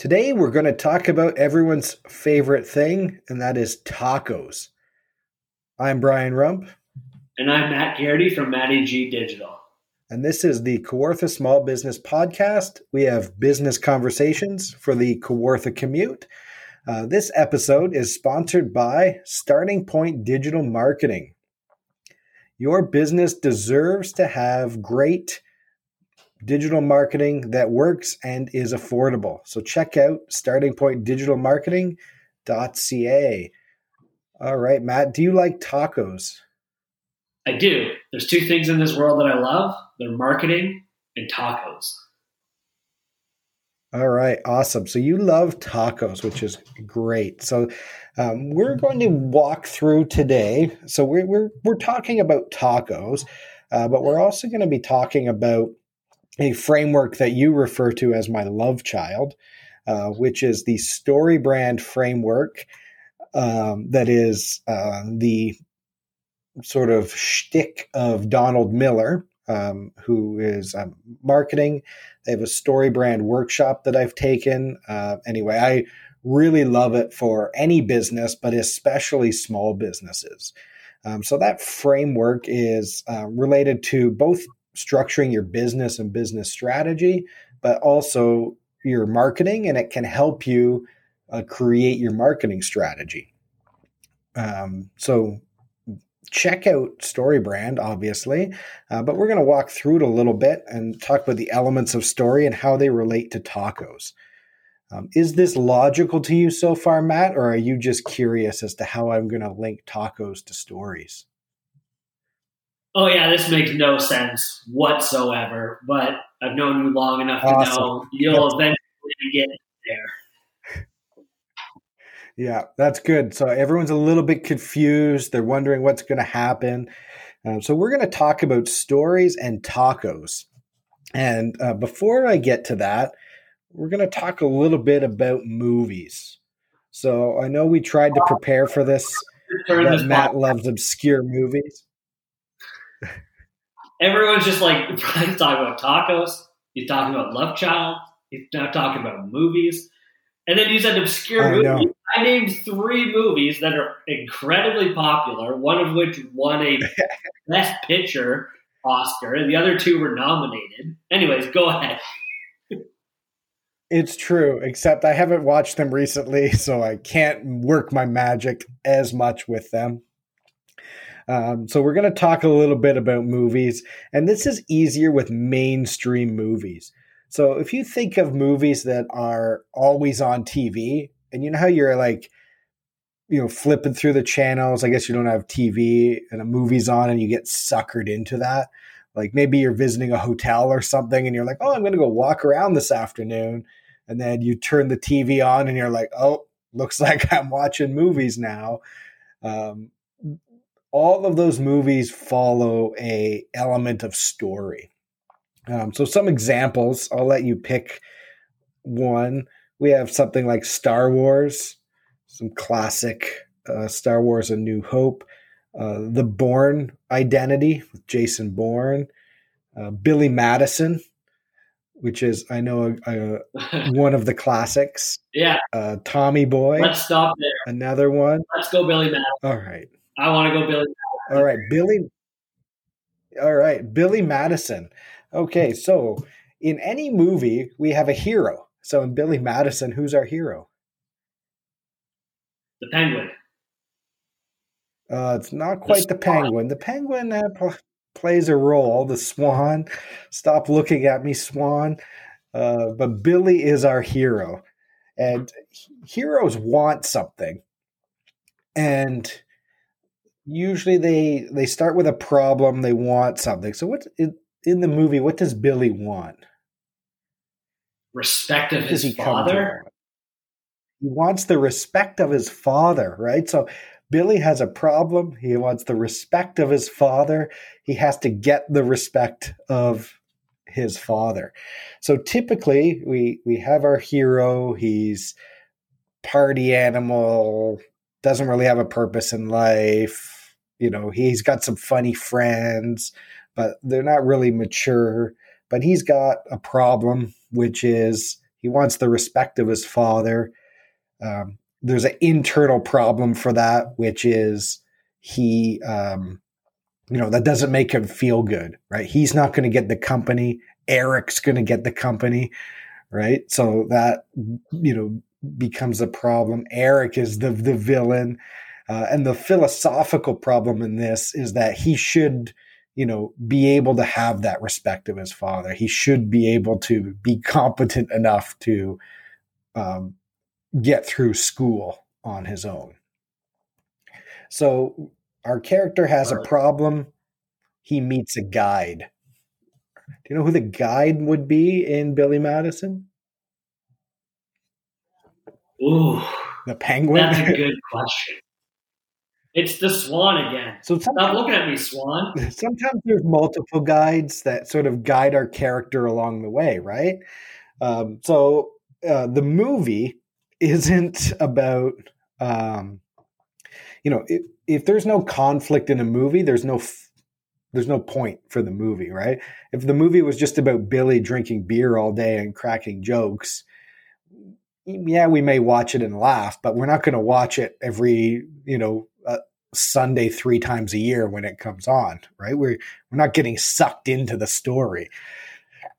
Today, we're going to talk about everyone's favorite thing, and that is tacos. I'm Brian Rump. And I'm Matt Geraghty from Matty G Digital. And this is the Kawartha Small Business Podcast. We have business conversations for the Kawartha commute. Uh, this episode is sponsored by Starting Point Digital Marketing. Your business deserves to have great digital marketing that works and is affordable. So check out startingpointdigitalmarketing.ca. All right, Matt, do you like tacos? I do. There's two things in this world that I love. They're marketing and tacos. All right, awesome. So you love tacos, which is great. So um, we're going to walk through today. So we're we're we're talking about tacos, uh, but we're also going to be talking about a framework that you refer to as my love child, uh, which is the story brand framework. Um, that is uh, the sort of shtick of Donald Miller, um, who is um, marketing. They have a story brand workshop that I've taken. Uh, anyway, I really love it for any business, but especially small businesses. Um, so that framework is uh, related to both structuring your business and business strategy, but also your marketing, and it can help you uh, create your marketing strategy. Um, so check out StoryBrand, obviously, uh, but we're going to walk through it a little bit and talk about the elements of story and how they relate to tacos. Um, is this logical to you so far, Matt, or are you just curious as to how I'm going to link tacos to stories? Oh yeah, this makes no sense whatsoever. But I've known you long enough awesome. to know you'll eventually get there. Yeah, that's good. So everyone's a little bit confused. They're wondering what's going to happen. Uh, so we're going to talk about stories and tacos. And uh, before I get to that, we're going to talk a little bit about movies. So I know we tried to prepare for this. Matt loves obscure movies everyone's just like talking about tacos. He's talking about Love Child. He's now talking about movies. And then you said obscure I movies. I named three movies that are incredibly popular, one of which won a Best Picture Oscar, and the other two were nominated. Anyways, go ahead. It's true, except I haven't watched them recently, so I can't work my magic as much with them. Um, so we're going to talk a little bit about movies, and this is easier with mainstream movies. So if you think of movies that are always on TV, and you know how you're like, you know, flipping through the channels. I guess you don't have TV and a movie's on, and you get suckered into that. Like maybe you're visiting a hotel or something, and you're like, "Oh, I'm going to go walk around this afternoon," and then you turn the TV on, and you're like, "Oh, looks like I'm watching movies now." Um, all of those movies follow a element of story. Um, so some examples, I'll let you pick one. We have something like Star Wars, some classic uh, Star Wars: A New Hope, uh, The Bourne Identity with Jason Bourne, uh, Billy Madison, which is I know a, a, one of the classics. Yeah, uh, Tommy Boy. Let's stop there. Another one. Let's go, Billy Madison. All right. I want to go Billy. Madison. All right, Billy. All right, Billy Madison. Okay, so in any movie we have a hero. So in Billy Madison, who's our hero? The Penguin. Uh, it's not quite the, the Penguin. The Penguin uh, pl- plays a role. The Swan. Stop looking at me, Swan. Uh, but Billy is our hero, and heroes want something, and usually they they start with a problem they want something. So what in, in the movie what does billy want? Respect of his father? he wants the respect of his father right? So billy has a problem. He wants the respect of his father. He has to get the respect of his father. So typically we we have our hero. He's party animal doesn't really have a purpose in life. You know, he's got some funny friends, but they're not really mature. But he's got a problem, which is He wants the respect of his father. Um, there's an internal problem for that, which is he, um, you know, that doesn't make him feel good, right? He's not going to get the company. Eric's going to get the company, right? So that, you know, becomes a problem. Eric is the the villain, uh, and the philosophical problem in this is that he should, you know, be able to have that respect of his father. He should be able to be competent enough to um, get through school on his own. So our character has a problem. He meets a guide. Do you know who the guide would be in Billy Madison? Ooh, the penguin. That's a good question. It's the swan again. So stop looking at me, swan. Sometimes there's multiple guides that sort of guide our character along the way, right? Um, so uh, the movie isn't about, um, you know, if, if, there's no conflict in a movie, there's no f- there's no point for the movie, right? If the movie was just about Billy drinking beer all day and cracking jokes, yeah, we may watch it and laugh, but we're not going to watch it every, you know, uh, Sunday three times a year when it comes on, right? We're we're not getting sucked into the story.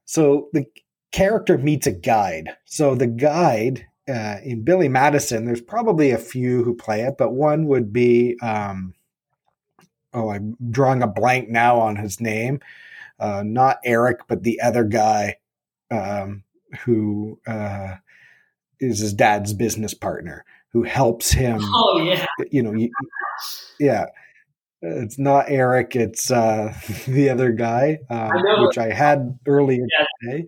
So the character meets a guide. So the guide uh, in Billy Madison, there's probably a few who play it, but one would be, um, oh, I'm drawing a blank now on his name. Uh, not Eric, but the other guy um, who uh, is his dad's business partner who helps him. Oh yeah, you know, yeah. It's not Eric. It's uh, the other guy, um, I which I had earlier yeah. today,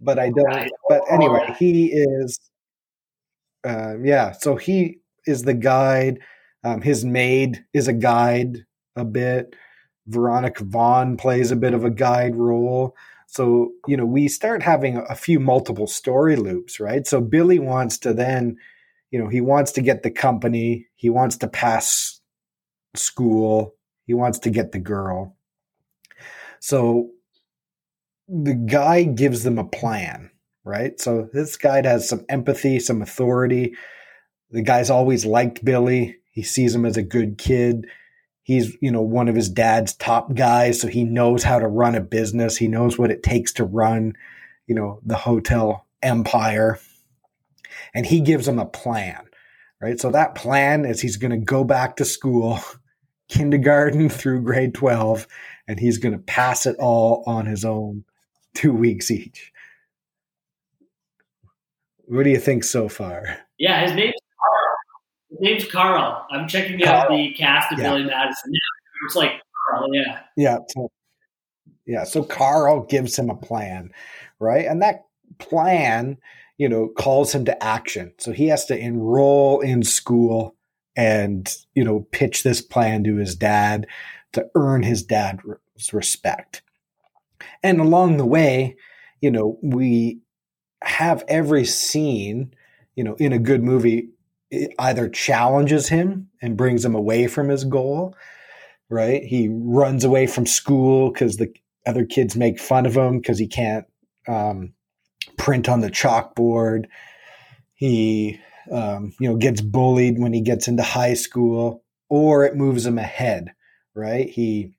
but I don't. But anyway, he is. Uh, yeah, so he is the guide. Um, his maid is a guide a bit. Veronica Vaughn plays a bit of a guide role. So, you know, we start having a few multiple story loops, right? So Billy wants to then, you know, he wants to get the company, he wants to pass school, he wants to get the girl. So the guy gives them a plan, right? So this guy has some empathy, some authority. The guy's always liked Billy. He sees him as a good kid he's you know one of his dad's top guys so he knows how to run a business. He knows what it takes to run you know the hotel empire. And he gives him a plan right? So that plan is he's going to go back to school kindergarten through grade 12 and he's going to pass it all on his own two weeks each. What do you think so far? Yeah his name's his name's Carl. I'm checking Carl. out the cast of yeah. Billy Madison now. It's like Carl, yeah. Yeah. So, yeah. So Carl gives him a plan, right? And that plan, you know, calls him to action. So he has to enroll in school and, you know, pitch this plan to his dad to earn his dad's respect. And along the way, you know, we have every scene, you know, in a good movie either challenges him and brings him away from his goal, right? He runs away from school because the other kids make fun of him because he can't um, print on the chalkboard. He, um, you know, gets bullied when he gets into high school, or it moves him ahead, right? He,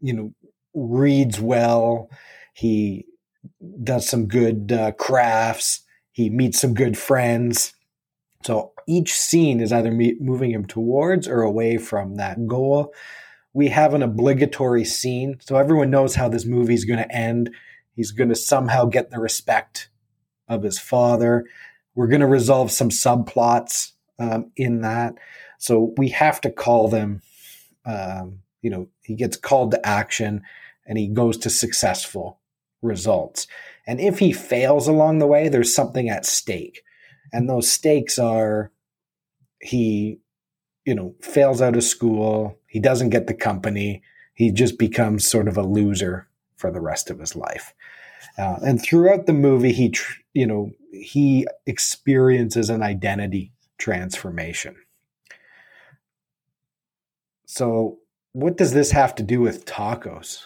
you know, reads well. He does some good uh, crafts. He meets some good friends. So each scene is either moving him towards or away from that goal. We have an obligatory scene, so everyone knows how this movie is going to end. He's going to somehow get the respect of his father. We're going to resolve some subplots um, in that. So we have to call them, um, you know, he gets called to action and he goes to successful results. And if he fails along the way, there's something at stake. And those stakes are he, you know, fails out of school, he doesn't get the company, he just becomes sort of a loser for the rest of his life. Uh, and throughout the movie, he, tr- you know, he experiences an identity transformation. So, what does this have to do with tacos?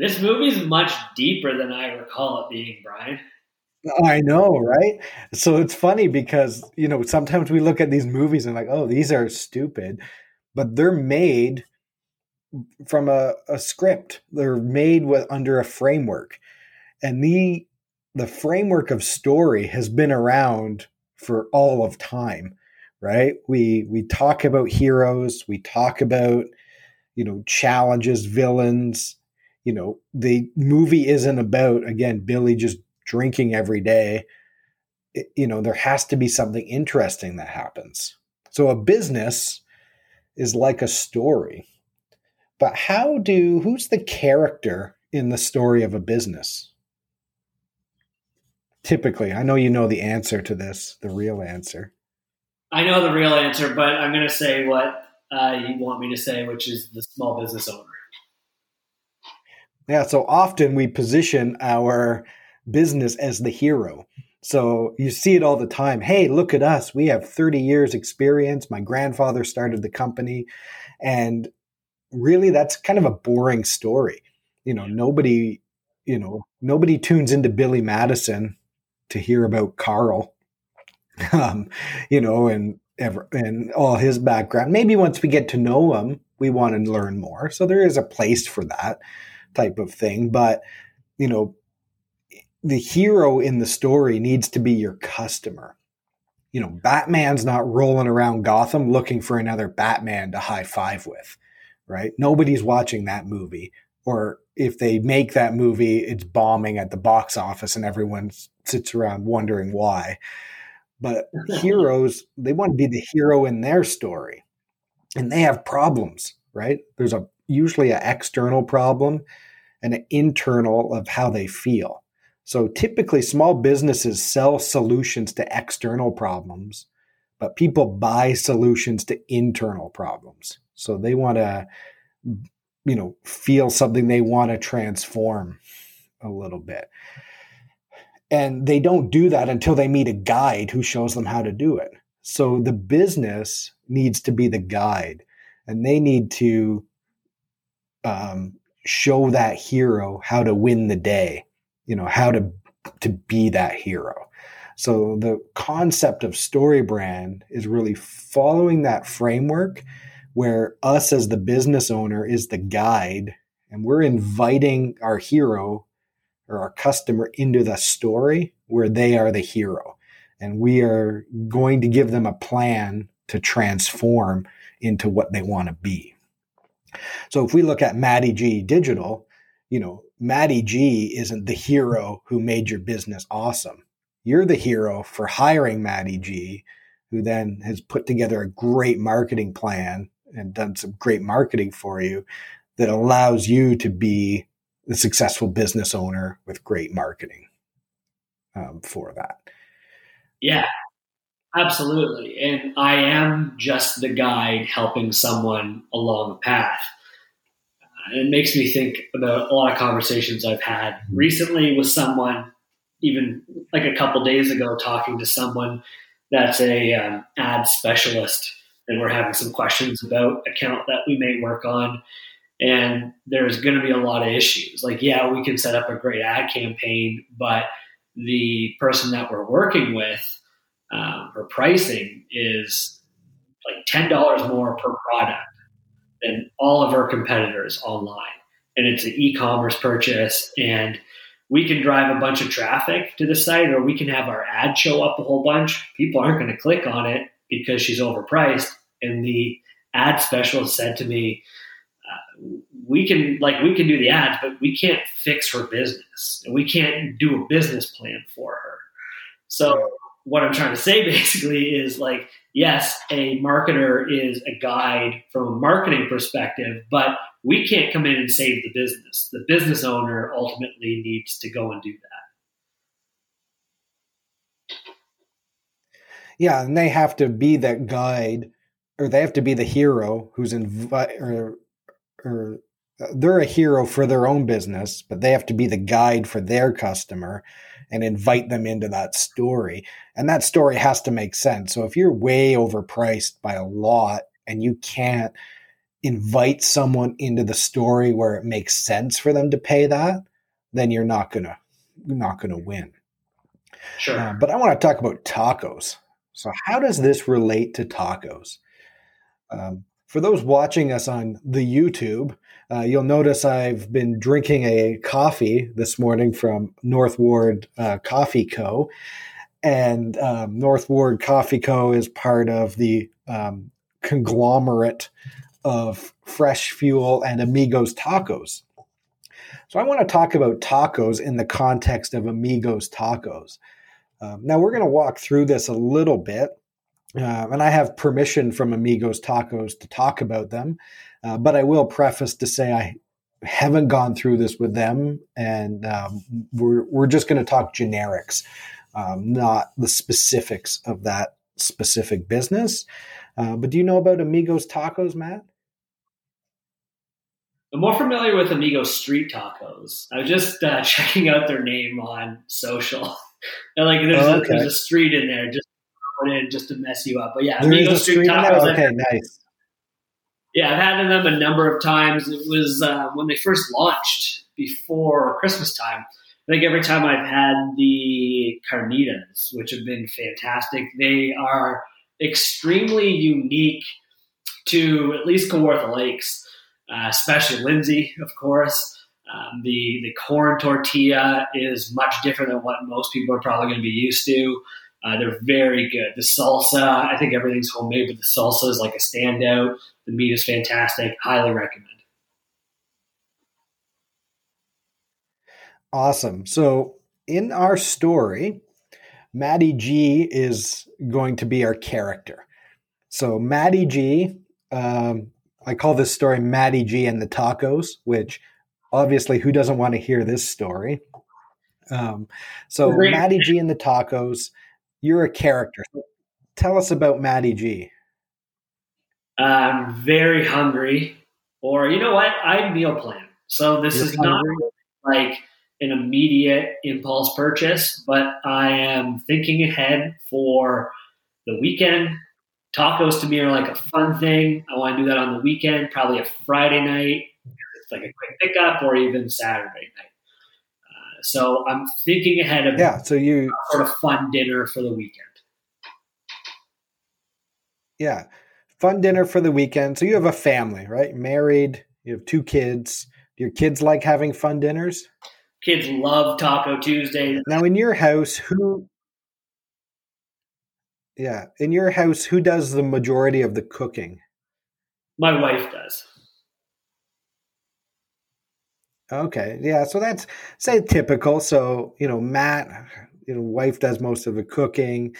This movie's much deeper than I recall it being, Brian. I know, right? So it's funny because, you know, sometimes we look at these movies and like, oh, these are stupid, but they're made from a, a script. They're made with under a framework. And the the framework of story has been around for all of time, right? We we talk about heroes, we talk about, you know, challenges, villains. You know, the movie isn't about again Billy just drinking every day, it, you know, there has to be something interesting that happens. So a business is like a story. But how do, who's the character in the story of a business? Typically, I know you know the answer to this, the real answer. I know the real answer, but I'm going to say what uh, you want me to say, which is the small business owner. Yeah, so often we position our business as the hero. So you see it all the time. Hey, look at us. We have 30 years experience. My grandfather started the company and really that's kind of a boring story. You know, nobody, you know, nobody tunes into Billy Madison to hear about Carl. Um, you know, and ever and all his background. Maybe once we get to know him, we want to learn more. So there is a place for that type of thing, but you know, the hero in the story needs to be your customer. You know, Batman's not rolling around Gotham looking for another Batman to high five with, right? Nobody's watching that movie. Or if they make that movie, it's bombing at the box office and everyone sits around wondering why. But heroes, they want to be the hero in their story. And they have problems, right? There's a usually an external problem and an internal of how they feel. So typically, small businesses sell solutions to external problems, but people buy solutions to internal problems. So they want to, you know, feel something they want to transform a little bit. And they don't do that until they meet a guide who shows them how to do it. So the business needs to be the guide and they need to um, show that hero how to win the day you know how to to be that hero. So the concept of story brand is really following that framework where us as the business owner is the guide and we're inviting our hero or our customer into the story where they are the hero. And we are going to give them a plan to transform into what they want to be so if we look at Matty G Digital, you know, Matty G isn't the hero who made your business awesome. You're the hero for hiring Matty G, who then has put together a great marketing plan and done some great marketing for you that allows you to be the successful business owner with great marketing um, for that. Yeah, absolutely. And I am just the guide helping someone along the path it makes me think about a lot of conversations I've had recently with someone, even like a couple days ago, talking to someone that's a um, ad specialist, and we're having some questions about account that we may work on. And there's going to be a lot of issues. Like, yeah, we can set up a great ad campaign, but the person that we're working with, um, her pricing is like ten dollars more per product than all of our competitors online. And it's an e-commerce purchase and we can drive a bunch of traffic to the site or we can have our ad show up a whole bunch. People aren't going to click on it because she's overpriced. And the ad specialist said to me, uh, we can like we can do the ads, but we can't fix her business and we can't do a business plan for her. So what I'm trying to say basically is like, yes, a marketer is a guide from a marketing perspective, but we can't come in and save the business. The business owner ultimately needs to go and do that. Yeah, and they have to be that guide, or they have to be the hero who's invite, or, or they're a hero for their own business, but they have to be the guide for their customer and invite them into that story. And that story has to make sense. So if you're way overpriced by a lot and you can't invite someone into the story where it makes sense for them to pay that, then you're not gonna you're not gonna win. Sure. Uh, but I want to talk about tacos. So, how does this relate to tacos? Um, for those watching us on the YouTube, uh, you'll notice I've been drinking a coffee this morning from North Ward uh, Coffee Co. And um, North Ward Coffee Co. is part of the um, conglomerate of Fresh Fuel and Amigos Tacos. So I want to talk about tacos in the context of Amigos Tacos. Um, now we're going to walk through this a little bit, uh, and I have permission from Amigos Tacos to talk about them, uh, but I will preface to say I haven't gone through this with them, and um, we're we're just going to talk generics, um, not the specifics of that specific business. Uh, but do you know about Amigos Tacos, Matt? I'm more familiar with Amigos Street Tacos. I was just uh, checking out their name on social. and like there's, oh, okay. a, there's a street in there just put in just to mess you up. But yeah, there Amigos Street, Tacos. Okay, nice. Yeah, I've had them a number of times. It was uh, when they first launched before Christmas time. I think every time I've had the carnitas, which have been fantastic, they are extremely unique to at least Kawartha Lakes uh, especially Lindsay, of course. Um, the the corn tortilla is much different than what most people are probably going to be used to. Uh, they're very good. The salsa, I think everything's homemade, but the salsa is like a standout. The meat is fantastic. Highly recommend. Awesome. So in our story, Matty G is going to be our character. So Matty G um, I call this story Matty G and the Tacos, which obviously who doesn't want to hear this story? Um, so Matty G and the Tacos, you're a character. Tell us about Matty G. I'm very hungry, or you know what? I meal plan. So this you're is hungry? not like an immediate impulse purchase, but I am thinking ahead for the weekend Tacos to me are like a fun thing. I want to do that on the weekend, probably a Friday night. It's like a quick pickup or even Saturday night. So I'm thinking ahead of yeah. So you sort of fun dinner for the weekend. Yeah, fun dinner for the weekend. So you have a family, right? Married. You have two kids. Do your kids like having fun dinners? Kids love Taco Tuesday. Now, in your house, who yeah. In your house, who does the majority of the cooking? My wife does. Okay. Yeah. So that's say typical. So, you know, Matt, you know, wife does most of the cooking.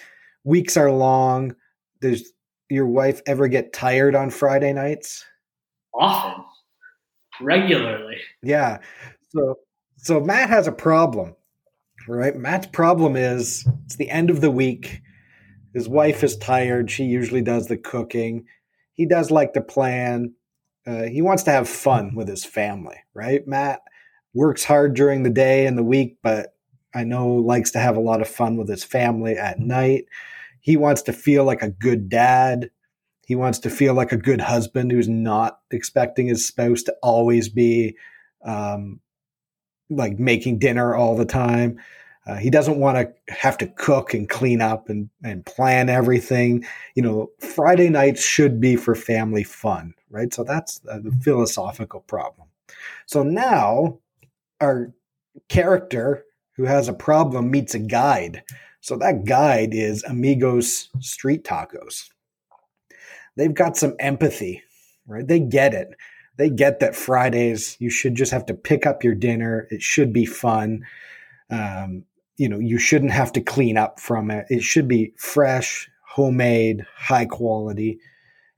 Weeks are long. Does your wife ever get tired on Friday nights? Often. Regularly. Yeah. So so Matt has a problem. Right? Matt's problem is it's the end of the week his wife is tired. She usually does the cooking. He does like to plan. Uh, he wants to have fun with his family, right? Matt works hard during the day and the week, but I know likes to have a lot of fun with his family at night. He wants to feel like a good dad. He wants to feel like a good husband who's not expecting his spouse to always be um, like making dinner all the time. Uh, he doesn't want to have to cook and clean up and, and plan everything. You know, Friday nights should be for family fun, right? So that's the philosophical problem. So now our character who has a problem meets a guide. So that guide is Amigos Street Tacos. They've got some empathy, right? They get it. They get that Fridays you should just have to pick up your dinner. It should be fun. Um, you know you shouldn't have to clean up from it. It should be fresh homemade high quality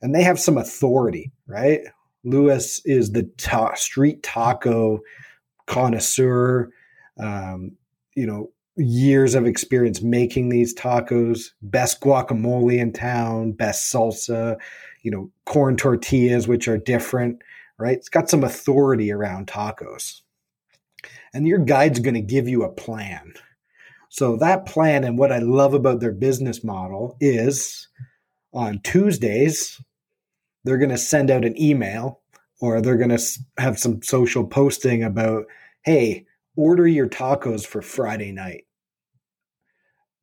and they have some authority right? Lewis is the ta- street taco connoisseur um, you know years of experience making these tacos best guacamole in town best salsa you know corn tortillas which are different right? It's got some authority around tacos. And your guide's going to give you a plan so that plan and what I love about their business model is on Tuesdays, they're going to send out an email or they're going to have some social posting about, hey, order your tacos for Friday night.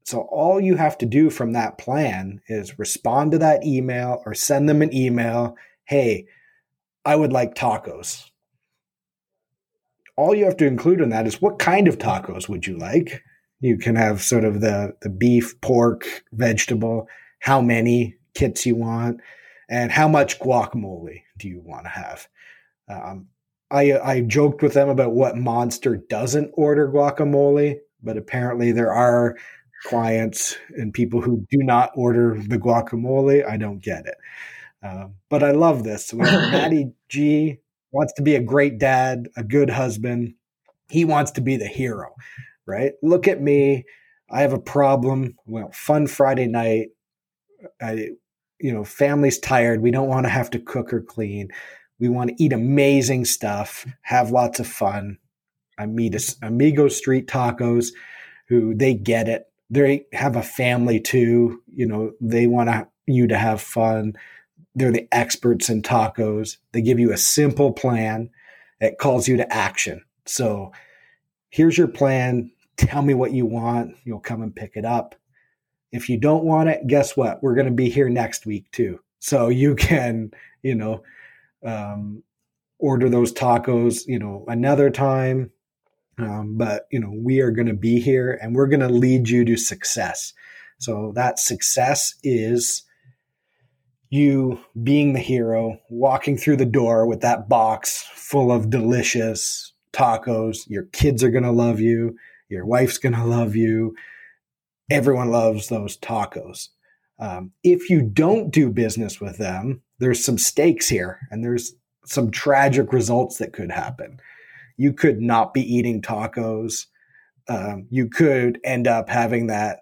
So all you have to do from that plan is respond to that email or send them an email. Hey, I would like tacos. All you have to include in that is what kind of tacos would you like? You can have sort of the, the beef, pork, vegetable, how many kits you want, and how much guacamole do you want to have. Um, I, I joked with them about what monster doesn't order guacamole, but apparently there are clients and people who do not order the guacamole. I don't get it. Um, but I love this. Matty G wants to be a great dad, a good husband. He wants to be the hero, right? Look at me. I have a problem. Well, fun Friday night. I, you know, family's tired. We don't want to have to cook or clean. We want to eat amazing stuff, have lots of fun. I meet Amigo Street Tacos, who they get it they have a family too. You know, they want you to have fun. They're the experts in tacos. They give you a simple plan that calls you to action. So here's your plan. Tell me what you want. You'll come and pick it up. If you don't want it, guess what? We're going to be here next week too. So you can, you know, um, order those tacos, you know, another time um, but you know, we are going to be here and we're going to lead you to success. So that success is you being the hero, walking through the door with that box full of delicious tacos. Your kids are going to love you. Your wife's going to love you. Everyone loves those tacos. Um, if you don't do business with them, there's some stakes here and there's some tragic results that could happen you could not be eating tacos. Um, you could end up having that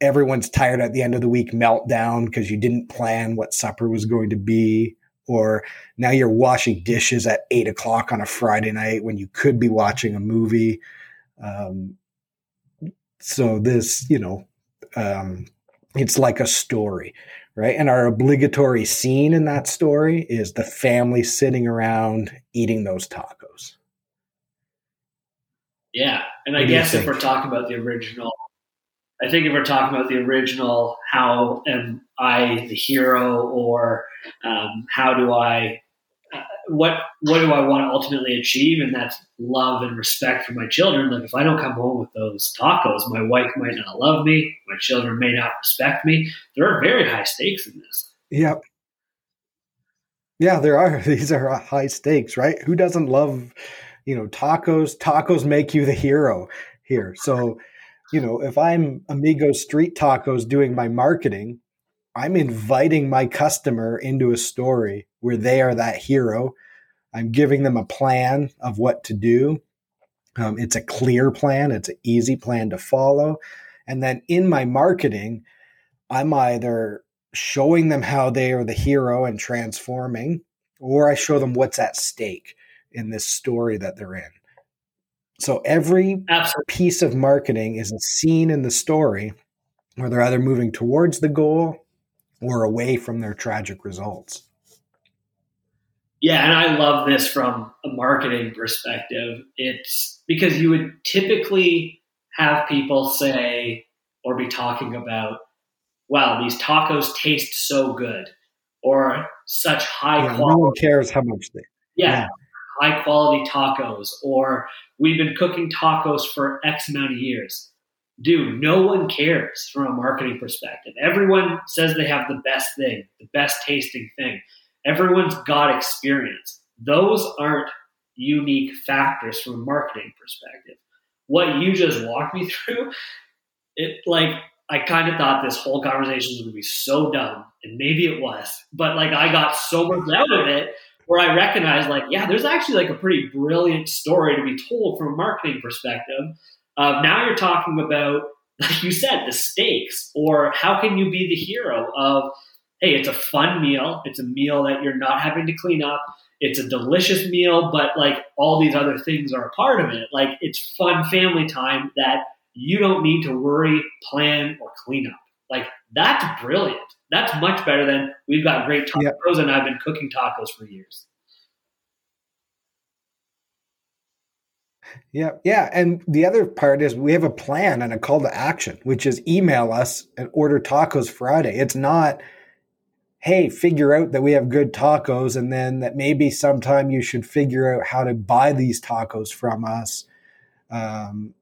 everyone's tired at the end of the week meltdown because you didn't plan what supper was going to be. Or now you're washing dishes at eight o'clock on a Friday night when you could be watching a movie. Um, so this, you know, um, it's like a story, right? And our obligatory scene in that story is the family sitting around eating those tacos. Yeah, and I guess if we're talking about the original, I think if we're talking about the original, how am I the hero, or um, how do I, what what do I want to ultimately achieve, and that's love and respect for my children. Like if I don't come home with those tacos, my wife might not love me, my children may not respect me. There are very high stakes in this. Yep. Yeah, there are. These are high stakes, right? Who doesn't love you know, tacos, tacos make you the hero here. So, you know, if I'm Amigo Street Tacos doing my marketing, I'm inviting my customer into a story where they are that hero. I'm giving them a plan of what to do. Um, it's a clear plan, it's an easy plan to follow. And then in my marketing, I'm either showing them how they are the hero and transforming, or I show them what's at stake in this story that they're in. So every Absolutely. piece of marketing is a scene in the story where they're either moving towards the goal or away from their tragic results. Yeah, and I love this from a marketing perspective. It's because you would typically have people say or be talking about, wow, these tacos taste so good or such high yeah, quality. No one cares how much they. Yeah, yeah high quality tacos, or we've been cooking tacos for X amount of years. Dude, no one cares from a marketing perspective. Everyone says they have the best thing, the best tasting thing. Everyone's got experience. Those aren't unique factors from a marketing perspective. What you just walked me through, it like I kind of thought this whole conversation was going to be so dumb, and maybe it was, but like I got so much out of it where I recognized, like, yeah, there's actually like a pretty brilliant story to be told from a marketing perspective. Uh, now you're talking about, like you said, the stakes, or how can you be the hero of, hey, it's a fun meal. It's a meal that you're not having to clean up. It's a delicious meal, but like all these other things are a part of it. Like it's fun family time that you don't need to worry, plan, or clean up. Like That's brilliant. That's much better than we've got great tacos and I've been cooking tacos for years. Yeah, yeah. And the other part is we have a plan and a call to action, which is email us and order tacos Friday. It's not, hey, figure out that we have good tacos and then that maybe sometime you should figure out how to buy these tacos from us. Um,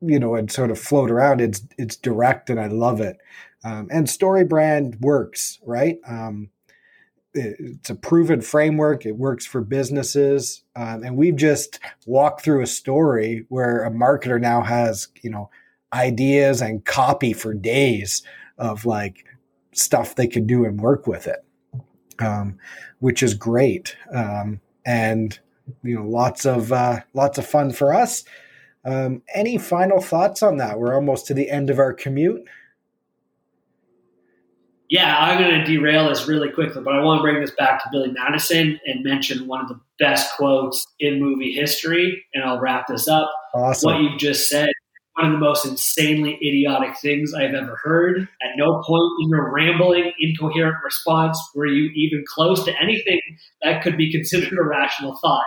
you know, and sort of float around. It's it's direct and I love it. Um, and story brand works, right? Um, it's a proven framework. It works for businesses, um, and we've just walked through a story where a marketer now has you know ideas and copy for days of like stuff they could do and work with it, um, which is great. Um, and you know, lots of uh, lots of fun for us. Um, any final thoughts on that? We're almost to the end of our commute yeah, I'm going to derail this really quickly, but I want to bring this back to Billy Madison and mention one of the best quotes in movie history, and I'll wrap this up. Awesome. What you've just said, one of the most insanely idiotic things I've ever heard. At no point in your rambling, incoherent response were you even close to anything that could be considered a rational thought.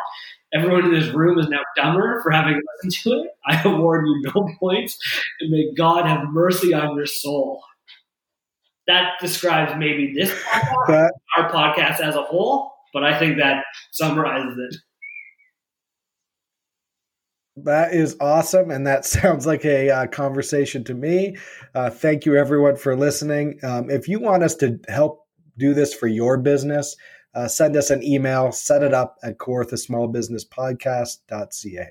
Everyone in this room is now dumber for having listened to it. I award you no points, and may God have mercy on your soul that describes maybe this podcast, but, our podcast as a whole, but I think that summarizes it. That is awesome. And that sounds like a uh, conversation to me. Uh, thank you, everyone, for listening. Um, if you want us to help do this for your business, uh, send us an email, set it up at Kawartha Small Business Podcast.ca.